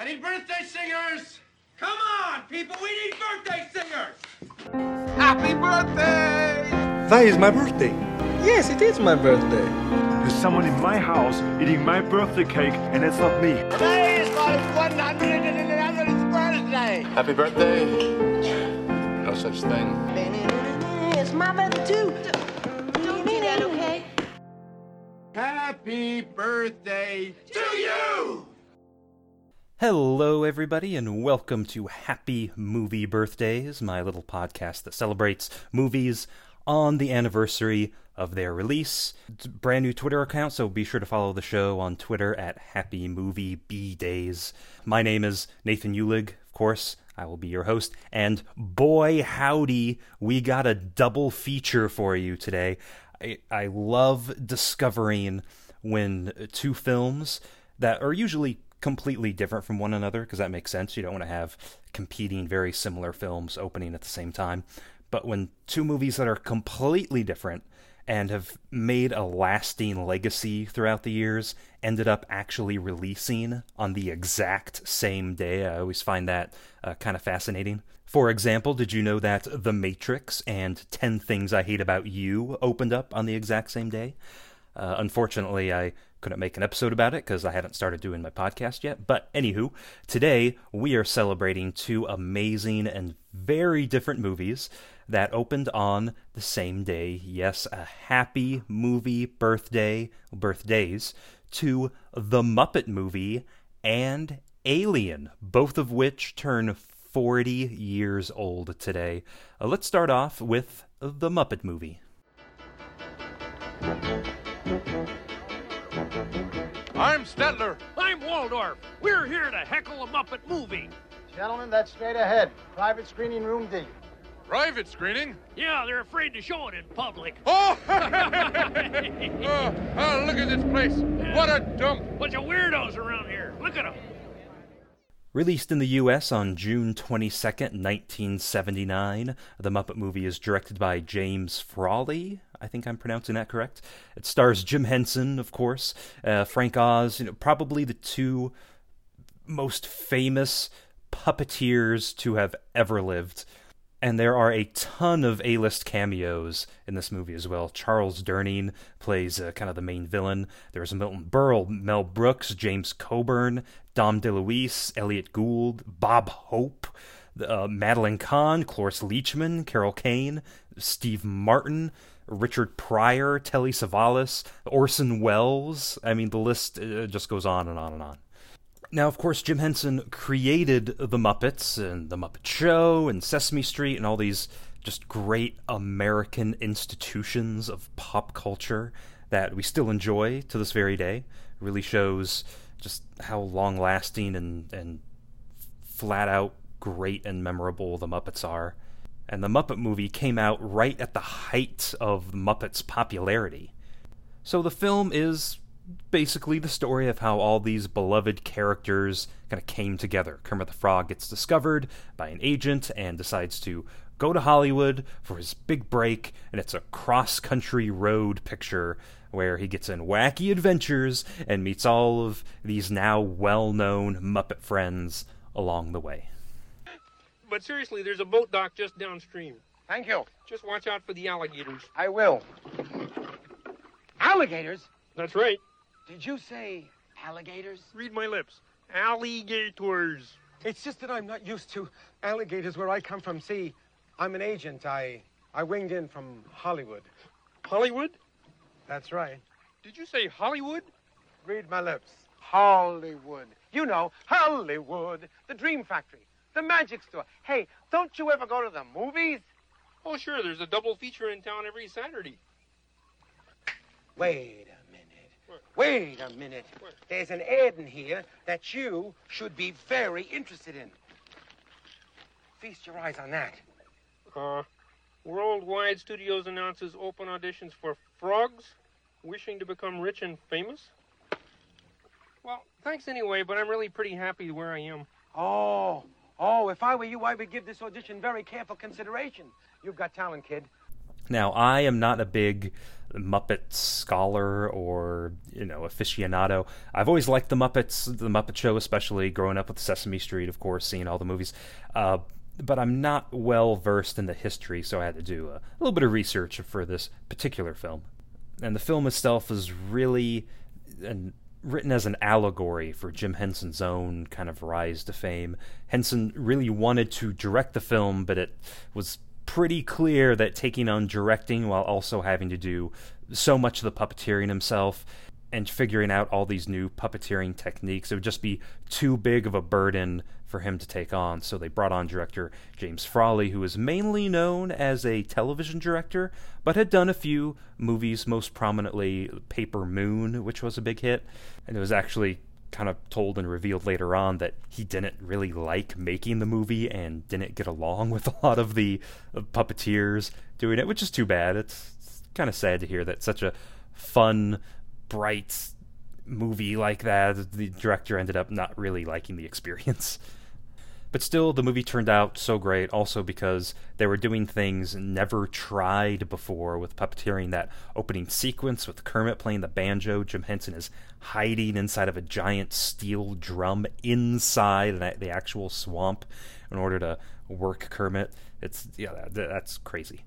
I need birthday singers! Come on, people, we need birthday singers! Happy birthday! That is my birthday. Yes, it is my birthday. There's someone in my house eating my birthday cake, and it's not me. Today is my 111th birthday. Happy birthday. No such thing. It's my birthday too. Don't do that, okay? Happy birthday to you! Hello, everybody, and welcome to Happy Movie Birthdays, my little podcast that celebrates movies on the anniversary of their release. It's a brand new Twitter account, so be sure to follow the show on Twitter at Happy Movie B Days. My name is Nathan Eulig, of course. I will be your host, and boy howdy, we got a double feature for you today. I, I love discovering when two films that are usually completely different from one another because that makes sense. You don't want to have competing, very similar films opening at the same time. But when two movies that are completely different and have made a lasting legacy throughout the years ended up actually releasing on the exact same day, I always find that uh, kind of fascinating. For example, did you know that The Matrix and 10 Things I Hate About You opened up on the exact same day? Uh, unfortunately, I couldn't make an episode about it because I hadn't started doing my podcast yet. But anywho, today we are celebrating two amazing and very different movies that opened on the same day. Yes, a happy movie birthday, birthdays to The Muppet Movie and Alien, both of which turn 40 years old today. Uh, let's start off with The Muppet Movie. I'm Statler. I'm Waldorf. We're here to heckle a Muppet movie. Gentlemen, that's straight ahead. Private screening room D. Private screening? Yeah, they're afraid to show it in public. Oh! oh, oh, look at this place. What a dump. Bunch of weirdos around here. Look at them. Released in the US on June 22nd, 1979, The Muppet Movie is directed by James Frawley. I think I'm pronouncing that correct. It stars Jim Henson, of course, uh, Frank Oz, you know, probably the two most famous puppeteers to have ever lived. And there are a ton of A-list cameos in this movie as well. Charles Durning plays uh, kind of the main villain. There's Milton Berle, Mel Brooks, James Coburn, Dom DeLuise, Elliott Gould, Bob Hope, uh, Madeline Kahn, Cloris Leachman, Carol Kane, Steve Martin, Richard Pryor, Telly Savalas, Orson Welles. I mean, the list uh, just goes on and on and on. Now, of course, Jim Henson created The Muppets and The Muppet Show and Sesame Street and all these just great American institutions of pop culture that we still enjoy to this very day. It really shows just how long lasting and, and flat out great and memorable The Muppets are. And the Muppet movie came out right at the height of Muppets' popularity. So the film is basically the story of how all these beloved characters kind of came together. Kermit the Frog gets discovered by an agent and decides to go to Hollywood for his big break, and it's a cross country road picture where he gets in wacky adventures and meets all of these now well known Muppet friends along the way. But seriously, there's a boat dock just downstream. Thank you. Just watch out for the alligators. I will. Alligators? That's right. Did you say alligators? Read my lips. Alligators. It's just that I'm not used to alligators where I come from. See, I'm an agent. I I winged in from Hollywood. Hollywood? That's right. Did you say Hollywood? Read my lips. Hollywood. You know, Hollywood, the Dream Factory, the Magic Store. Hey, don't you ever go to the movies? Oh, sure. There's a double feature in town every Saturday. Wait a minute. Wait a minute. There's an ad in here that you should be very interested in. Feast your eyes on that. Uh, Worldwide Studios announces open auditions for frogs wishing to become rich and famous. Well, thanks anyway, but I'm really pretty happy where I am. Oh, oh, if I were you, I would give this audition very careful consideration. You've got talent, kid. Now, I am not a big Muppet scholar or you know aficionado. I've always liked the Muppets, the Muppet Show, especially growing up with Sesame Street, of course, seeing all the movies. Uh, but I'm not well versed in the history, so I had to do a, a little bit of research for this particular film. And the film itself is really an written as an allegory for Jim Henson's own kind of rise to fame. Henson really wanted to direct the film, but it was pretty clear that taking on directing while also having to do so much of the puppeteering himself and figuring out all these new puppeteering techniques, it would just be too big of a burden for him to take on. So they brought on director James Frawley, who is mainly known as a television director, but had done a few movies, most prominently Paper Moon, which was a big hit. And it was actually kind of told and revealed later on that he didn't really like making the movie and didn't get along with a lot of the puppeteers doing it, which is too bad. It's, it's kind of sad to hear that such a fun, bright movie like that, the director ended up not really liking the experience. But still, the movie turned out so great, also because they were doing things never tried before with puppeteering. That opening sequence with Kermit playing the banjo, Jim Henson is hiding inside of a giant steel drum inside the actual swamp in order to work Kermit. It's yeah, that's crazy.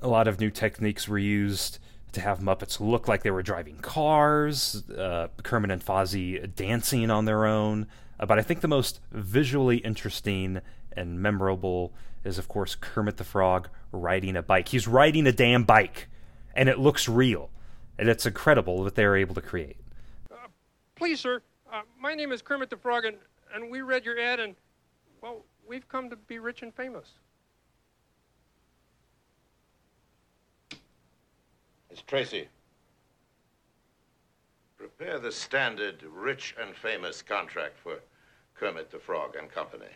A lot of new techniques were used to have Muppets look like they were driving cars, uh, Kermit and Fozzie dancing on their own. Uh, but I think the most visually interesting and memorable is, of course, Kermit the Frog riding a bike. He's riding a damn bike, and it looks real. And it's incredible what they were able to create. Uh, please, sir, uh, my name is Kermit the Frog, and, and we read your ad, and, well, we've come to be rich and famous. Miss Tracy. Prepare the standard rich and famous contract for Kermit the Frog and Company.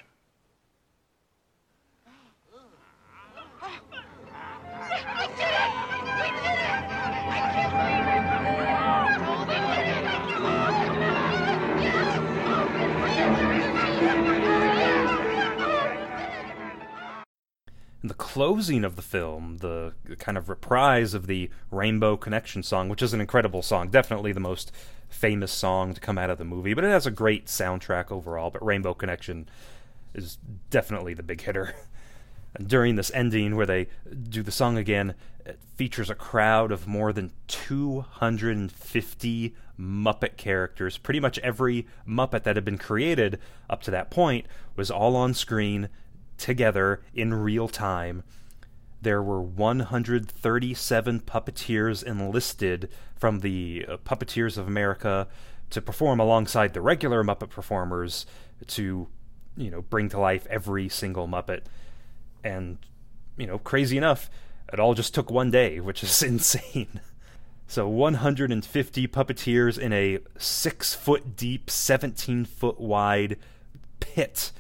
Closing of the film, the kind of reprise of the Rainbow Connection song, which is an incredible song, definitely the most famous song to come out of the movie, but it has a great soundtrack overall. But Rainbow Connection is definitely the big hitter. And during this ending, where they do the song again, it features a crowd of more than 250 Muppet characters. Pretty much every Muppet that had been created up to that point was all on screen together in real time. There were 137 puppeteers enlisted from the uh, Puppeteers of America to perform alongside the regular Muppet performers to, you know, bring to life every single Muppet. And, you know, crazy enough, it all just took one day, which is insane. So 150 puppeteers in a six foot deep, 17 foot wide pit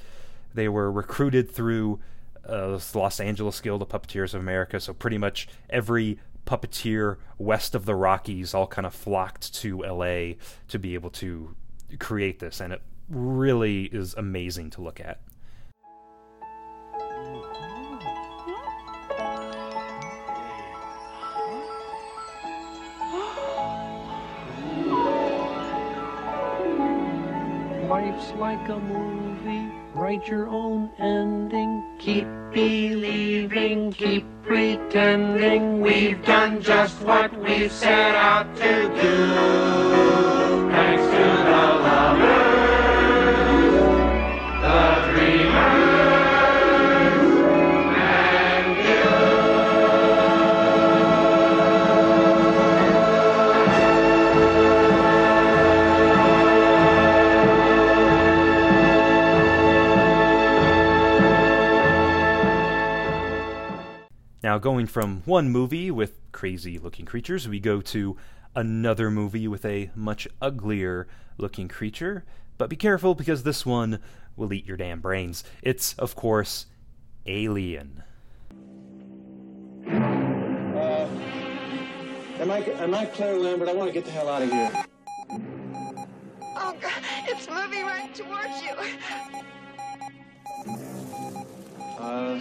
they were recruited through uh, Los Angeles Guild of Puppeteers of America. So pretty much every puppeteer west of the Rockies all kind of flocked to LA to be able to create this, and it really is amazing to look at. Life's like a movie Write your own ending. Keep believing, keep pretending. We've done just what we've set out to do. Thanks to the lovers, going from one movie with crazy looking creatures, we go to another movie with a much uglier looking creature. But be careful because this one will eat your damn brains. It's, of course, Alien. Uh, am I am I Claire Lambert? I want to get the hell out of here. Oh, God, it's moving right towards you. Uh.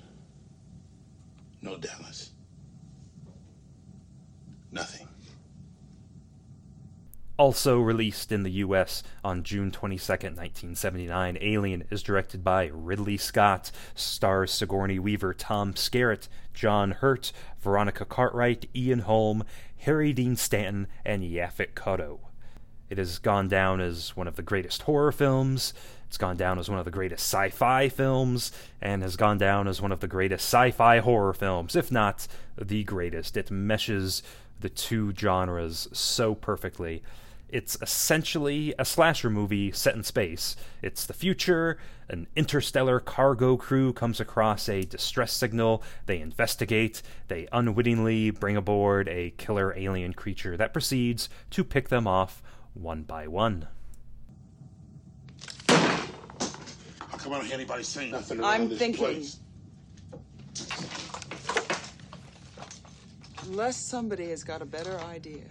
No Dallas. Nothing. Also released in the US on June 22nd, 1979, Alien is directed by Ridley Scott, stars Sigourney Weaver, Tom Skerritt, John Hurt, Veronica Cartwright, Ian Holm, Harry Dean Stanton, and Yaphet Kotto. It has gone down as one of the greatest horror films, it's gone down as one of the greatest sci fi films, and has gone down as one of the greatest sci fi horror films, if not the greatest. It meshes the two genres so perfectly. It's essentially a slasher movie set in space. It's the future. An interstellar cargo crew comes across a distress signal. They investigate. They unwittingly bring aboard a killer alien creature that proceeds to pick them off one by one. How come I don't hear anybody saying nothing around I'm this thinking. place? Unless somebody has got a better idea.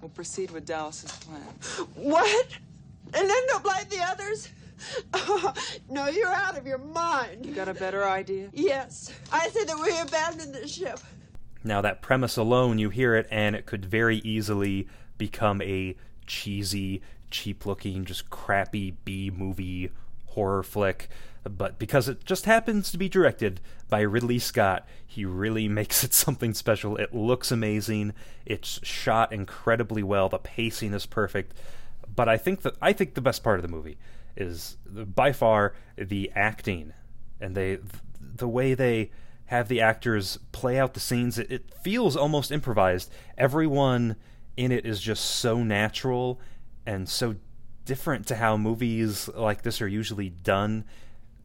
We'll proceed with Dallas's plan. What? And end up like the others? no, you're out of your mind. You got a better idea? Yes. I say that we abandon the ship. Now, that premise alone, you hear it, and it could very easily become a cheesy, cheap looking, just crappy B movie horror flick. But because it just happens to be directed by Ridley Scott, he really makes it something special. It looks amazing. It's shot incredibly well. The pacing is perfect. But I think that I think the best part of the movie is by far the acting and they the way they have the actors play out the scenes. It, it feels almost improvised. Everyone in it is just so natural and so different to how movies like this are usually done.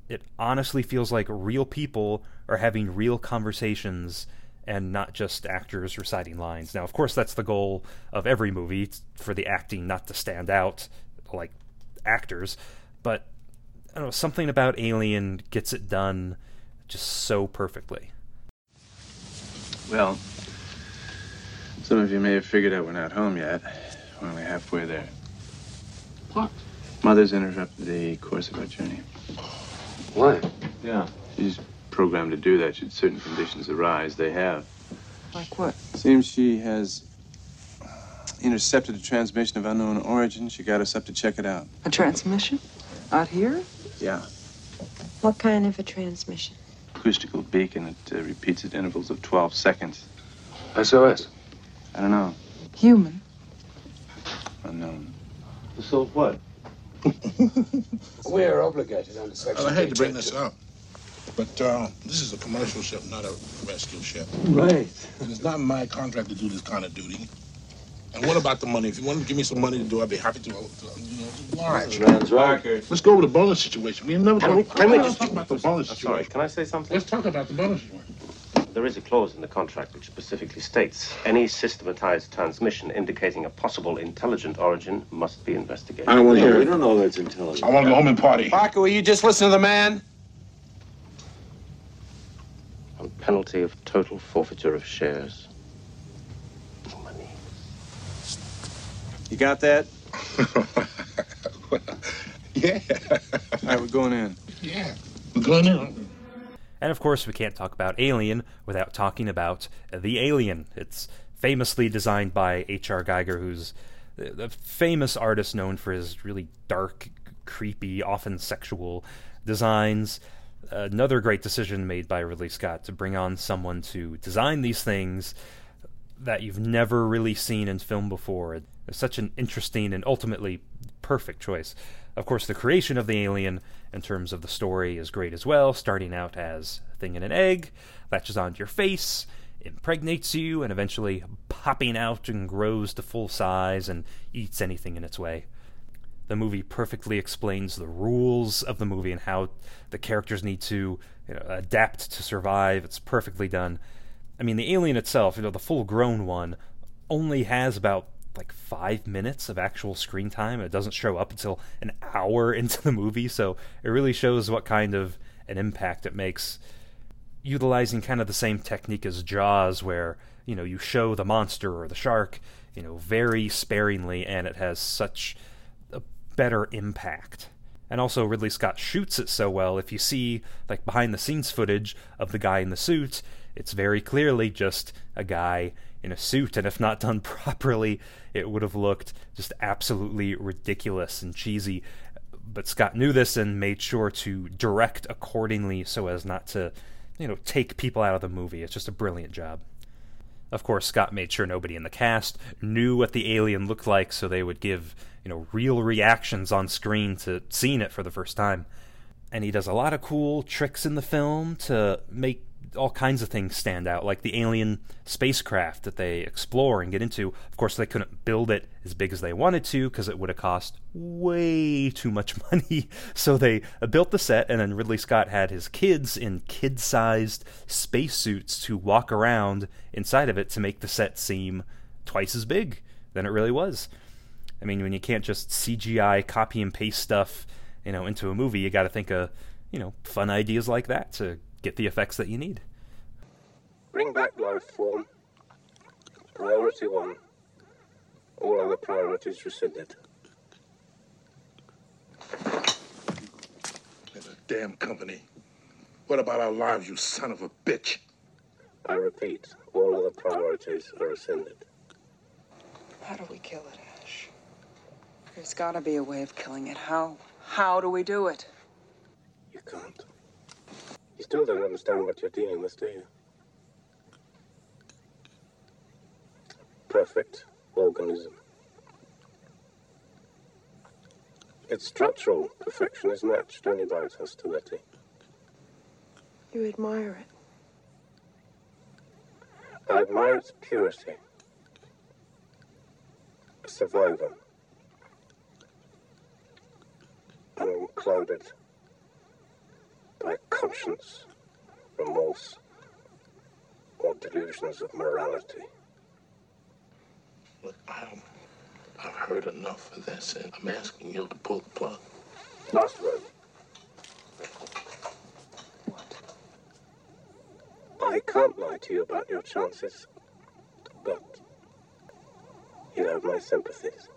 It honestly feels like real people are having real conversations and not just actors reciting lines. Now, of course, that's the goal of every movie for the acting not to stand out like actors, but I don't know, something about Alien gets it done just so perfectly. Well, some of you may have figured out we're not home yet. We're only halfway there. What? Mother's interrupted the course of our journey. Why? Yeah. She's programmed to do that should certain conditions arise. They have. Like what? Seems she has intercepted a transmission of unknown origin. She got us up to check it out. A transmission? Out here? Yeah. What kind of a transmission? Acoustical beacon. It uh, repeats at intervals of 12 seconds. SOS. I don't know. Human? Unknown. So what? We're obligated under section. I hate to bring this up, but uh, this is a commercial ship, not a rescue ship. Right. And it's not my contract to do this kind of duty. And what about the money? If you want to give me some money to do, I'd be happy to. to you know, to oblige. Man's right. Let's go over the bonus situation. We have never Can we- talk, can we just- talk about the bonus Sorry, can I say something? Let's talk about the bonus situation. There is a clause in the contract which specifically states any systematized transmission indicating a possible intelligent origin must be investigated. I don't want to hear We don't know that's intelligent. I want to go home and party. Parker, will you just listen to the man? On penalty of total forfeiture of shares. You got that? yeah. All right, we're going in. Yeah. We're going in. And of course, we can't talk about Alien without talking about The Alien. It's famously designed by H.R. Giger, who's a famous artist known for his really dark, creepy, often sexual designs. Another great decision made by Ridley Scott to bring on someone to design these things that you've never really seen in film before. It's such an interesting and ultimately perfect choice. Of course, the creation of the alien, in terms of the story, is great as well, starting out as a thing in an egg, latches onto your face, impregnates you, and eventually popping out and grows to full size and eats anything in its way. The movie perfectly explains the rules of the movie and how the characters need to you know, adapt to survive. It's perfectly done. I mean, the alien itself, you know, the full grown one, only has about like five minutes of actual screen time. It doesn't show up until an hour into the movie, so it really shows what kind of an impact it makes. Utilizing kind of the same technique as Jaws, where you know you show the monster or the shark, you know, very sparingly, and it has such a better impact. And also, Ridley Scott shoots it so well. If you see like behind the scenes footage of the guy in the suit, it's very clearly just a guy in a suit. And if not done properly, it would have looked just absolutely ridiculous and cheesy. But Scott knew this and made sure to direct accordingly so as not to, you know, take people out of the movie. It's just a brilliant job. Of course, Scott made sure nobody in the cast knew what the alien looked like so they would give you know real reactions on screen to seeing it for the first time and he does a lot of cool tricks in the film to make all kinds of things stand out like the alien spacecraft that they explore and get into. Of course they couldn't build it as big as they wanted to because it would have cost way too much money. So they built the set and then ridley scott had his kids in kid-sized spacesuits to walk around inside of it to make the set seem twice as big than it really was. I mean, when you can't just CGI copy and paste stuff, you know, into a movie, you got to think of, you know, fun ideas like that to get the effects that you need. Bring back life form. Priority one. All other priorities rescinded. In a damn company. What about our lives, you son of a bitch? I repeat, all other priorities are rescinded. How do we kill it, Ash? There's gotta be a way of killing it. How? How do we do it? You can't. You still don't understand what you're dealing with, do you? Perfect organism. Its structural perfection is matched only by its hostility. You admire it. I admire its purity. A survivor. Unclouded by conscience, remorse, or delusions of morality. Look, I'm, I've heard enough of this, and I'm asking you to pull the plug. Last word. I can't lie to you about your chances, but you have my sympathies.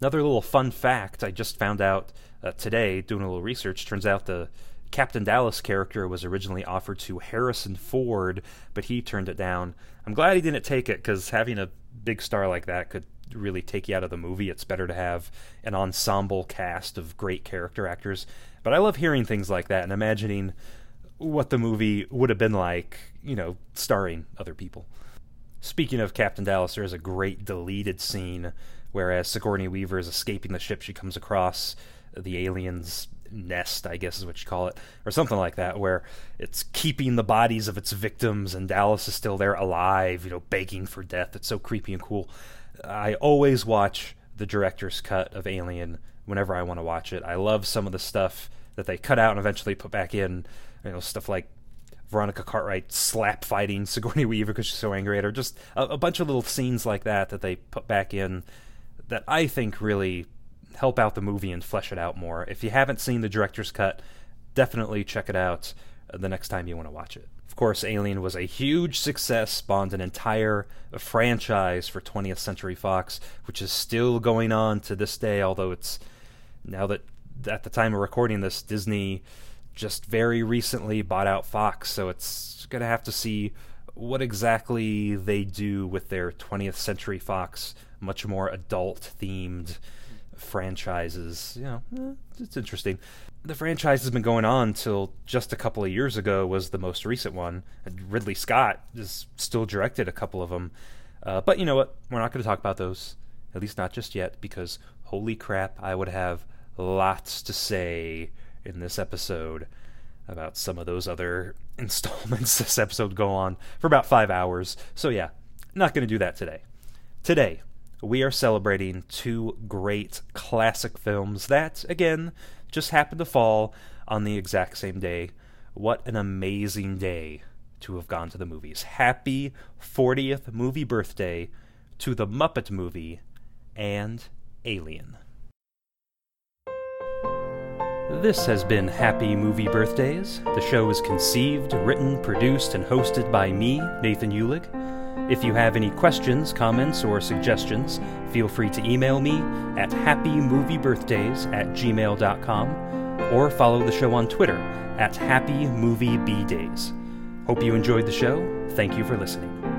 Another little fun fact I just found out uh, today, doing a little research, turns out the Captain Dallas character was originally offered to Harrison Ford, but he turned it down. I'm glad he didn't take it because having a big star like that could really take you out of the movie. It's better to have an ensemble cast of great character actors. But I love hearing things like that and imagining what the movie would have been like, you know, starring other people. Speaking of Captain Dallas, there is a great deleted scene whereas Sigourney Weaver is escaping the ship she comes across, the aliens nest, I guess is what you call it, or something like that, where it's keeping the bodies of its victims and Dallas is still there alive, you know, begging for death. It's so creepy and cool. I always watch the director's cut of Alien whenever I want to watch it. I love some of the stuff that they cut out and eventually put back in, you know, stuff like Veronica Cartwright slap fighting Sigourney Weaver because she's so angry at her. Just a, a bunch of little scenes like that that they put back in that I think really help out the movie and flesh it out more. If you haven't seen the director's cut, definitely check it out the next time you want to watch it. Of course, Alien was a huge success, spawned an entire franchise for 20th Century Fox, which is still going on to this day, although it's now that at the time of recording this, Disney just very recently bought out Fox, so it's going to have to see what exactly they do with their 20th Century Fox much more adult themed franchises. You know, eh, it's interesting. The franchise has been going on till just a couple of years ago was the most recent one. Ridley Scott has still directed a couple of them. Uh, but you know what? We're not going to talk about those, at least not just yet, because holy crap, I would have lots to say in this episode about some of those other installments. This episode go on for about five hours. So yeah, not going to do that today. Today, we are celebrating two great classic films that, again, just happened to fall on the exact same day. What an amazing day to have gone to the movies. Happy 40th movie birthday to The Muppet Movie and Alien. This has been Happy Movie Birthdays. The show is conceived, written, produced, and hosted by me, Nathan Eulig. If you have any questions, comments, or suggestions, feel free to email me at happymoviebirthdays at gmail.com or follow the show on Twitter at happymoviebdays. Hope you enjoyed the show. Thank you for listening.